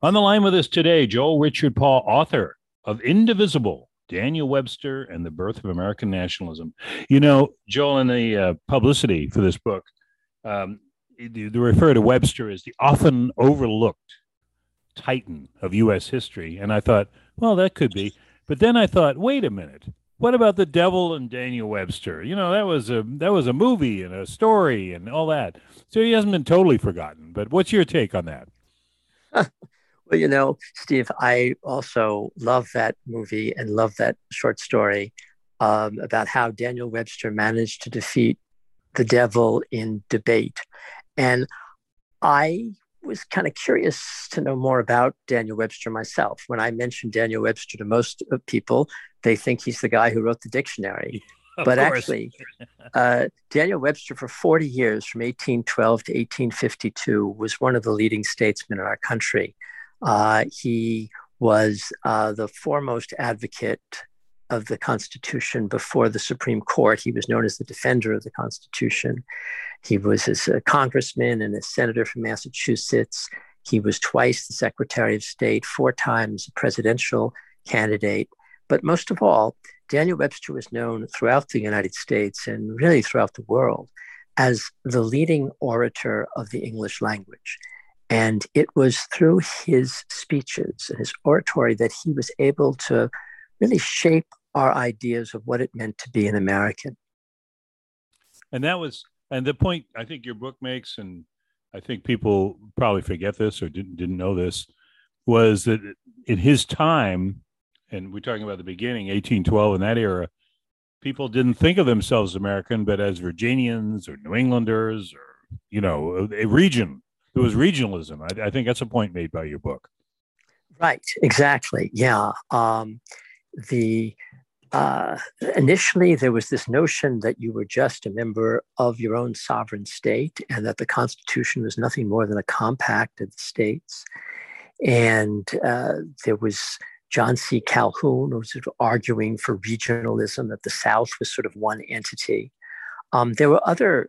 On the line with us today, Joel Richard Paul, author of Indivisible Daniel Webster and the Birth of American Nationalism. You know, Joel, in the uh, publicity for this book, um, they refer to Webster as the often overlooked titan of U.S. history. And I thought, well, that could be. But then I thought, wait a minute. What about the devil and Daniel Webster? You know, that was a that was a movie and a story and all that. So he hasn't been totally forgotten. But what's your take on that? Well, you know, Steve, I also love that movie and love that short story um, about how Daniel Webster managed to defeat the devil in debate. And I was kind of curious to know more about Daniel Webster myself. When I mention Daniel Webster to most people, they think he's the guy who wrote the dictionary. Of but course. actually, uh, Daniel Webster, for 40 years, from 1812 to 1852, was one of the leading statesmen in our country. Uh, he was uh, the foremost advocate of the Constitution before the Supreme Court. He was known as the defender of the Constitution. He was a congressman and a senator from Massachusetts. He was twice the Secretary of State, four times a presidential candidate. But most of all, Daniel Webster was known throughout the United States and really throughout the world as the leading orator of the English language. And it was through his speeches and his oratory that he was able to really shape our ideas of what it meant to be an American. And that was, and the point I think your book makes, and I think people probably forget this or didn't didn't know this, was that in his time, and we're talking about the beginning, 1812, in that era, people didn't think of themselves American, but as Virginians or New Englanders or you know a region it was regionalism. I, I, think that's a point made by your book. Right. Exactly. Yeah. Um, the uh, initially there was this notion that you were just a member of your own sovereign state and that the Constitution was nothing more than a compact of the states. And uh, there was John C. Calhoun who was sort of arguing for regionalism, that the South was sort of one entity. Um, there were other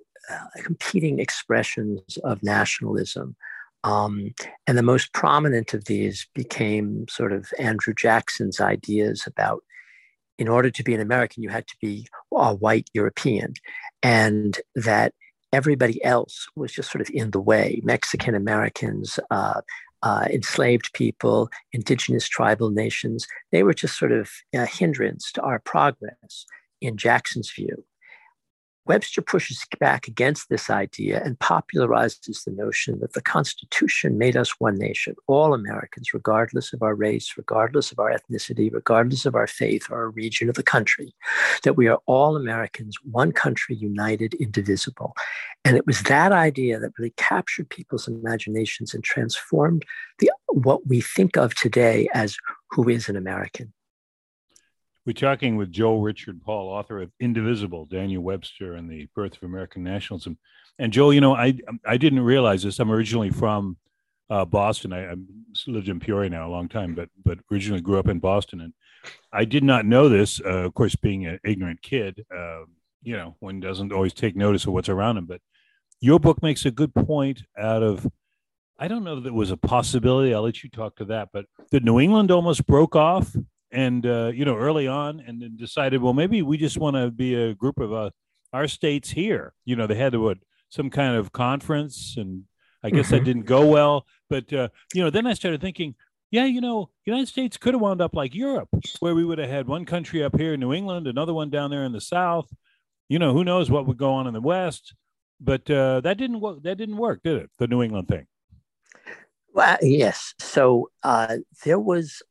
competing expressions of nationalism. Um, and the most prominent of these became sort of Andrew Jackson's ideas about in order to be an American, you had to be a white European, and that everybody else was just sort of in the way Mexican Americans, uh, uh, enslaved people, indigenous tribal nations, they were just sort of a hindrance to our progress in Jackson's view. Webster pushes back against this idea and popularizes the notion that the Constitution made us one nation, all Americans, regardless of our race, regardless of our ethnicity, regardless of our faith or our region of the country, that we are all Americans, one country, united, indivisible. And it was that idea that really captured people's imaginations and transformed the, what we think of today as who is an American. We're talking with Joe Richard Paul, author of Indivisible, Daniel Webster and the Birth of American Nationalism. And Joe, you know, I I didn't realize this. I'm originally from uh, Boston. I, I, lived in Peoria now a long time, but but originally grew up in Boston, and I did not know this. Uh, of course, being an ignorant kid, uh, you know, one doesn't always take notice of what's around him. But your book makes a good point out of. I don't know that it was a possibility. I'll let you talk to that. But that New England almost broke off and uh, you know early on and then decided well maybe we just want to be a group of uh, our states here. You know they had what some kind of conference and i guess mm-hmm. that didn't go well but uh, you know then i started thinking yeah you know united states could have wound up like europe where we would have had one country up here in new england another one down there in the south. You know who knows what would go on in the west but uh, that didn't work that didn't work did it? The new england thing. Well yes. So uh, there was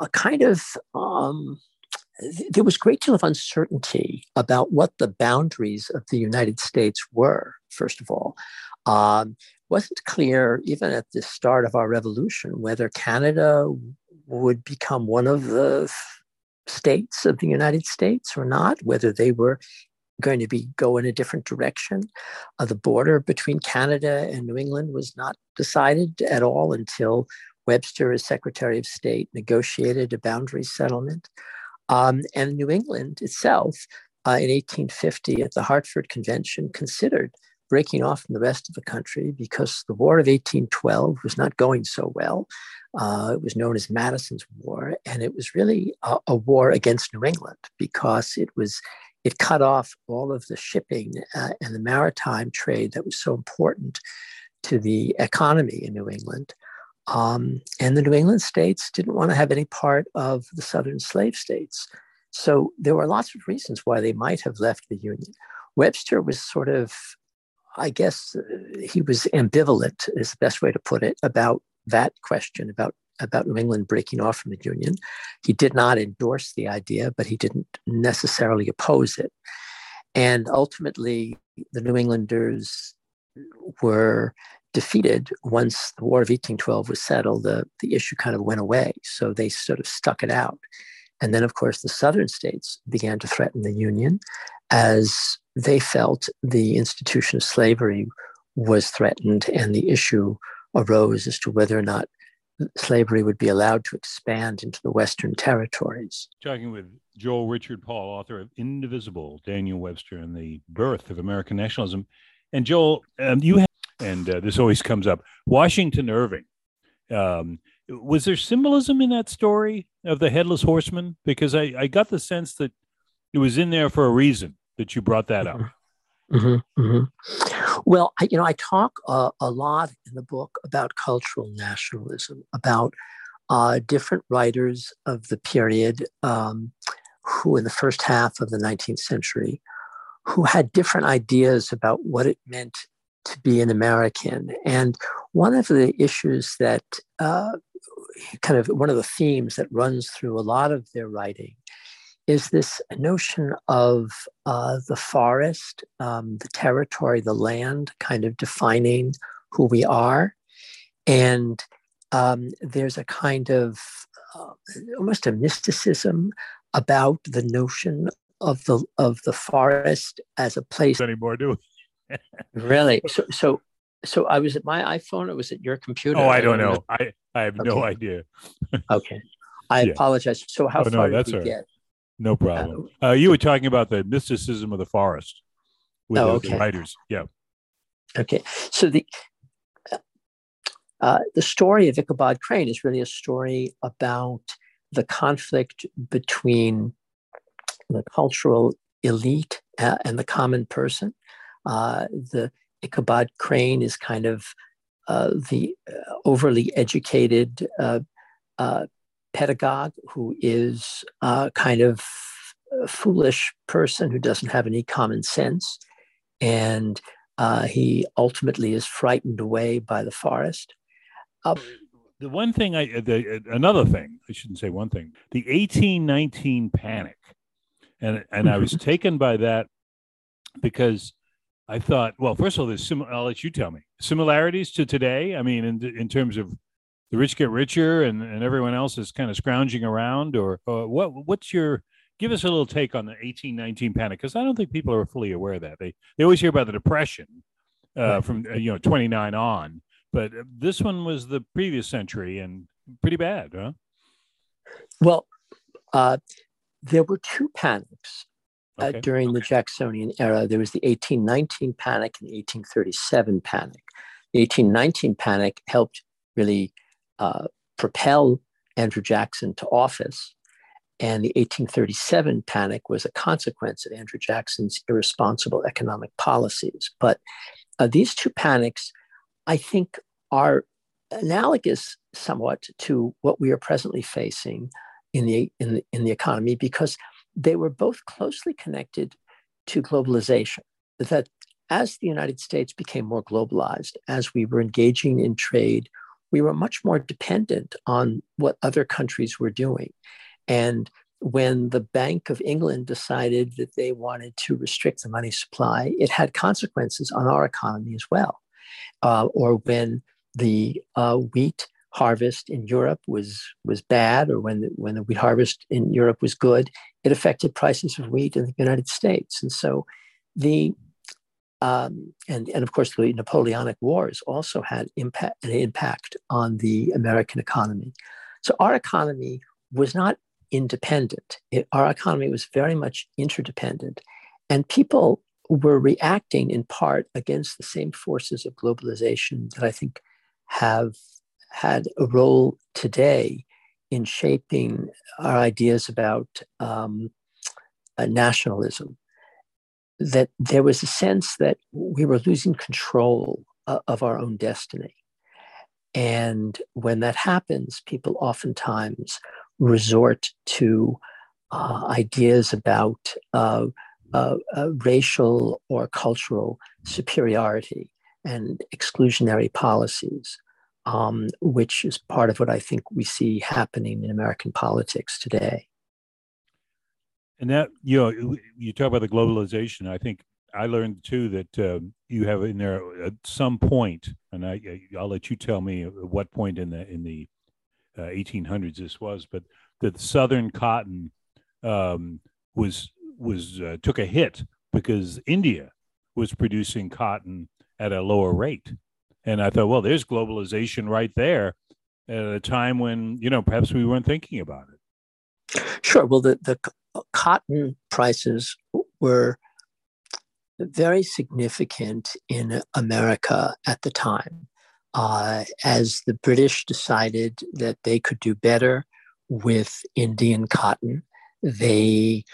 a kind of um, there was great deal of uncertainty about what the boundaries of the United States were. First of all, um, wasn't clear even at the start of our revolution whether Canada would become one of the states of the United States or not, whether they were going to be go in a different direction. Uh, the border between Canada and New England was not decided at all until Webster, as Secretary of State, negotiated a boundary settlement. Um, and New England itself, uh, in 1850, at the Hartford Convention, considered breaking off from the rest of the country because the War of 1812 was not going so well. Uh, it was known as Madison's War, and it was really a, a, war against New England because it was it cut off all of the shipping uh, and the maritime trade that was so important to the economy in New England. Um, and the New England states didn't want to have any part of the Southern slave states. So there were lots of reasons why they might have left the Union. Webster was sort of, I guess, uh, he was ambivalent, is the best way to put it, about that question about about New England breaking off from the Union. He did not endorse the idea, but he didn't necessarily oppose it. And ultimately, the New Englanders were defeated once the War of 1812 was settled. The, the issue kind of went away. So they sort of stuck it out. And then, of course, the southern states began to threaten the Union as they felt the institution of slavery was threatened and the issue arose as to whether or not slavery would be allowed to expand into the Western territories. Talking with Joel Richard Paul, author of Indivisible, Daniel Webster and the Birth of American Nationalism. And Joel, um, you and uh, this always comes up, Washington Irving. Um, was there symbolism in that story of the headless horseman? Because I, I got the sense that it was in there for a reason that you brought that up. Mm-hmm, mm-hmm. Well, I, you know, I talk uh, a lot in the book about cultural nationalism, about uh, different writers of the period um, who, in the first half of the 19th century, who had different ideas about what it meant to be an American. And one of the issues that uh, kind of one of the themes that runs through a lot of their writing is this notion of uh, the forest, um, the territory, the land, kind of defining who we are. And um, there's a kind of uh, almost a mysticism about the notion of the of the forest as a place anymore, do we? Really? So, so, so I was at my iPhone, or was it your computer? Oh, I don't know. I I have okay. no idea. okay, I yeah. apologize. So, how oh, far no, did we right. get? No problem. Uh, you were talking about the mysticism of the forest with oh, okay. the writers. Yeah. Okay. So the uh, the story of Ichabod Crane is really a story about the conflict between the cultural elite uh, and the common person. Uh, the Ichabod Crane is kind of uh, the uh, overly educated pedagogue who is a kind of a foolish person who doesn't have any common sense. And uh, he ultimately is frightened away by the forest. Uh, the one thing I, the, another thing, I shouldn't say one thing, the 1819 panic. And, and I was mm-hmm. taken by that because I thought, well, first of all, there's sim- I'll let you tell me. Similarities to today. I mean, in, in terms of the rich get richer and, and everyone else is kind of scrounging around or, or what what's your give us a little take on the 1819 panic because i don't think people are fully aware of that. They they always hear about the depression uh, from uh, you know 29 on but this one was the previous century and pretty bad huh? Well uh, there were two panics uh, okay. during the jacksonian era there was the 1819 panic and the 1837 panic the 1819 panic helped really uh, propel Andrew Jackson to office. And the 1837 panic was a consequence of Andrew Jackson's irresponsible economic policies. But uh, these two panics, I think, are analogous somewhat to what we are presently facing in the, in the, in the economy because they were both closely connected to globalization. That as the United States became more globalized, as we were engaging in trade we were much more dependent on what other countries were doing. And when the Bank of England decided that they wanted to restrict the money supply, it had consequences on our economy as well. Uh, or when the uh, wheat harvest in Europe was was bad, or when the, when the wheat harvest in Europe was good, it affected prices of wheat in the United States. And so, the um, and, and of course, the Napoleonic Wars also had impact, an impact on the American economy. So our economy was not independent. It, our economy was very much interdependent. And people were reacting in part against the same forces of globalization that I think have had a role today in shaping our ideas about um, uh, nationalism. That there was a sense that we were losing control uh, of our own destiny. And when that happens, people oftentimes resort to uh, ideas about uh, uh, uh, racial or cultural superiority and exclusionary policies, um, which is part of what I think we see happening in American politics today. And that you know, you talk about the globalization. I think I learned too that uh, you have in there at some point, and I I'll let you tell me at what point in the in the uh, 1800s this was, but that Southern cotton um, was was uh, took a hit because India was producing cotton at a lower rate, and I thought, well, there's globalization right there at a time when you know perhaps we weren't thinking about it. Sure. Well, the the cotton prices were very significant in America at the time. Uh, as the British decided that they could do better with Indian cotton, they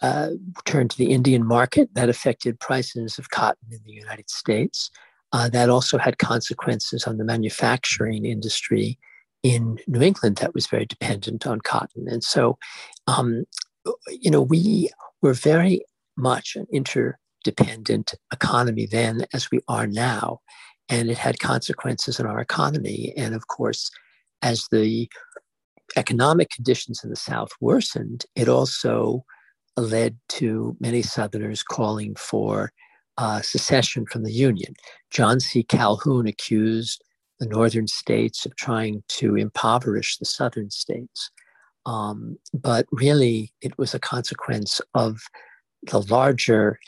uh, turned to the Indian market. That affected prices of cotton in the United States. Uh, that also had consequences on the manufacturing industry in New England that was very dependent on cotton. And so, um, you know, we were very much an interdependent economy then as we are now. And it had consequences in our economy. And of course, as the economic conditions in the South worsened, it also led to many Southerners calling for uh, secession from the Union. John C. Calhoun accused the Northern states of trying to impoverish the Southern states. Um, but really, it was a consequence of the larger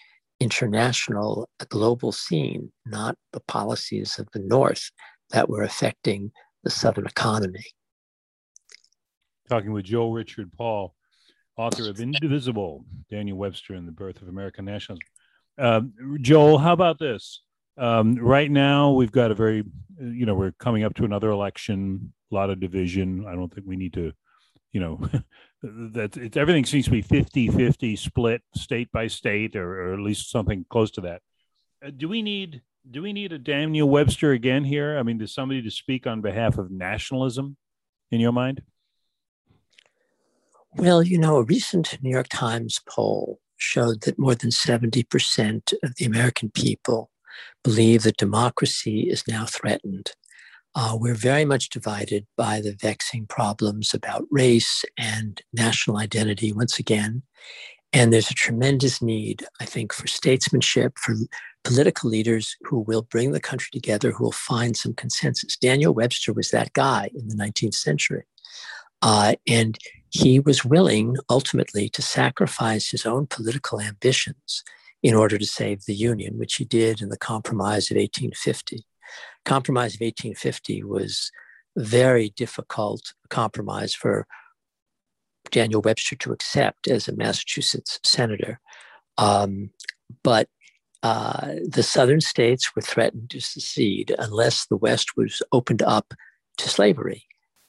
international global scene, not the policies of the North that were affecting the Southern economy talking with Joe Richard Paul, author of Indivisible, Daniel Webster and the Birth of American Nationalism. Um, Joel, how about this? Um, right now, we've got a very, you know, we're coming up to another election, a lot of division. I don't think we need to, you know, that it's everything seems to be 50 50 split state by state or, or at least something close to that. Uh, do we need do we need a Daniel Webster again here? I mean, does somebody to speak on behalf of nationalism in your mind? Well, you know, a recent New York Times poll showed that more than 70% of the American people believe that democracy is now threatened. Uh, we're very much divided by the vexing problems about race and national identity once again. And there's a tremendous need, I think, for statesmanship, for political leaders who will bring the country together, who will find some consensus. Daniel Webster was that guy in the 19th century. Uh, and he was willing ultimately to sacrifice his own political ambitions in order to save the Union, which he did in the Compromise of 1850. Compromise of 1850 was a very difficult compromise for Daniel Webster to accept as a Massachusetts senator. Um, but uh, the southern states were threatened to secede unless the West was opened up to slavery.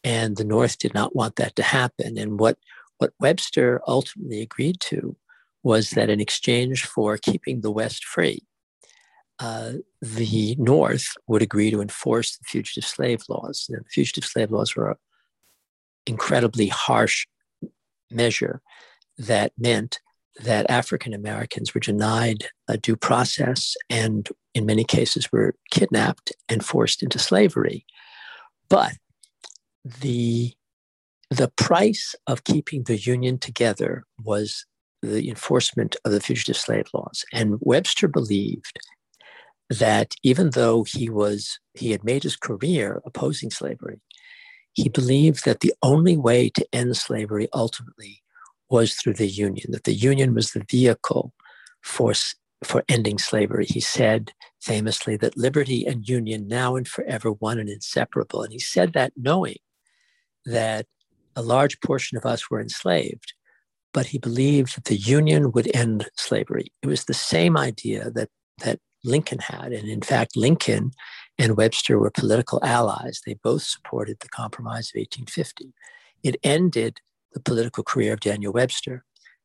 And the North did not want that to happen. And what, what Webster ultimately agreed to was that in exchange for keeping the West free, uh, the North would agree to enforce the fugitive slave laws. the fugitive slave laws were an incredibly harsh measure that meant that African Americans were denied a due process and, in many cases, were kidnapped and forced into slavery. But the the price of keeping the union together was the enforcement of the fugitive slave laws. And webster believed that even though he was he had made his career opposing slavery he believed that the only way to end slavery ultimately was through the union that the union was the vehicle for for ending slavery. He said famously that liberty and union now and forever one and inseparable. And he said that knowing that a large portion of us were enslaved, but he believed that the Union would end slavery. It was the same idea that, that Lincoln had. And in fact, Lincoln and Webster were political allies. They both supported the Compromise of 1850. It ended the political career of Daniel Webster,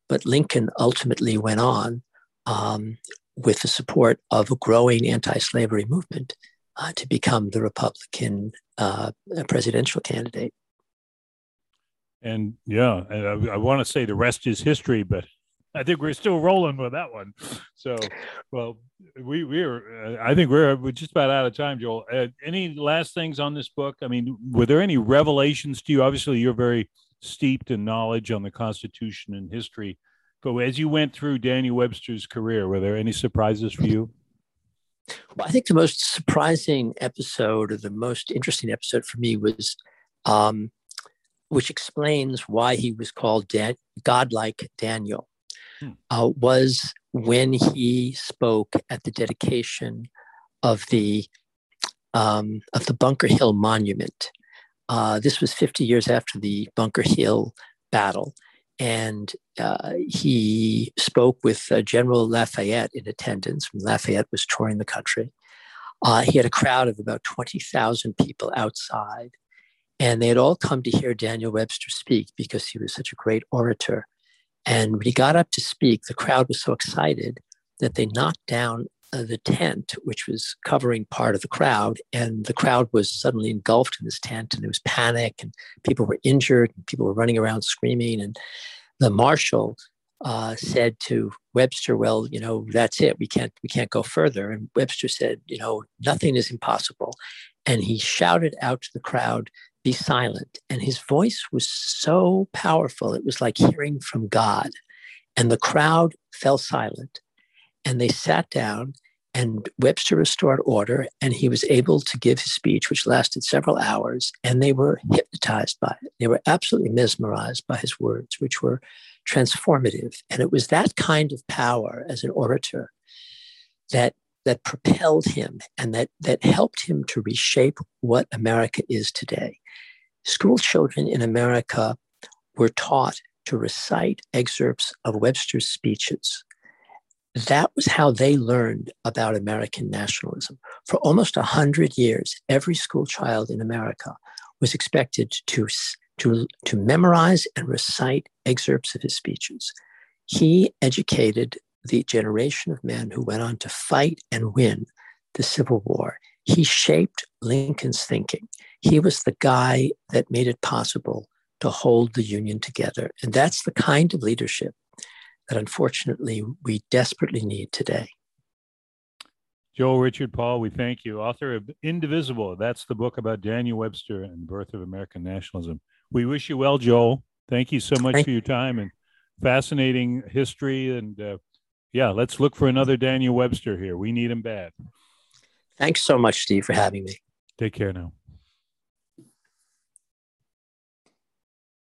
but Lincoln ultimately went on um, with the support of a growing anti slavery movement uh, to become the Republican uh, presidential candidate. And yeah, I, I want to say the rest is history, but I think we're still rolling with that one. So, well, we we're uh, I think we're we're just about out of time, Joel. Uh, any last things on this book? I mean, were there any revelations to you? Obviously, you're very steeped in knowledge on the Constitution and history, but as you went through Daniel Webster's career, were there any surprises for you? Well, I think the most surprising episode, or the most interesting episode for me, was um, which explains why he was called Dan- godlike Daniel, hmm. uh, was when he spoke at the dedication of the um, of the Bunker Hill Monument. Uh, this was 50 years after the Bunker Hill battle, and uh, he spoke with uh, General Lafayette in attendance. when Lafayette was touring the country. Uh, he had a crowd of about 20,000 people outside. And they had all come to hear Daniel Webster speak because he was such a great orator. And when he got up to speak, the crowd was so excited that they knocked down uh, the tent, which was covering part of the crowd. And the crowd was suddenly engulfed in this tent, and there was panic, and people were injured, and people were running around screaming. And the marshal uh, said to Webster, "Well, you know, that's it. We can't we can't go further." And Webster said, "You know, nothing is impossible." And he shouted out to the crowd, be silent. And his voice was so powerful, it was like hearing from God. And the crowd fell silent and they sat down. And Webster restored order, and he was able to give his speech, which lasted several hours. And they were hypnotized by it. They were absolutely mesmerized by his words, which were transformative. And it was that kind of power as an orator that that propelled him and that that helped him to reshape what America is today. School children in America were taught to recite excerpts of Webster's speeches. That was how they learned about American nationalism. For almost 100 years, every school child in America was expected to, to, to memorize and recite excerpts of his speeches. He educated the generation of men who went on to fight and win the Civil War. He shaped Lincoln's thinking. He was the guy that made it possible to hold the Union together. And that's the kind of leadership that unfortunately we desperately need today. Joel Richard Paul, we thank you. Author of Indivisible. That's the book about Daniel Webster and the birth of American nationalism. We wish you well, Joel. Thank you so much thank for your time and fascinating history. And uh, yeah, let's look for another Daniel Webster here. We need him bad. Thanks so much, Steve, for having me. Take care now.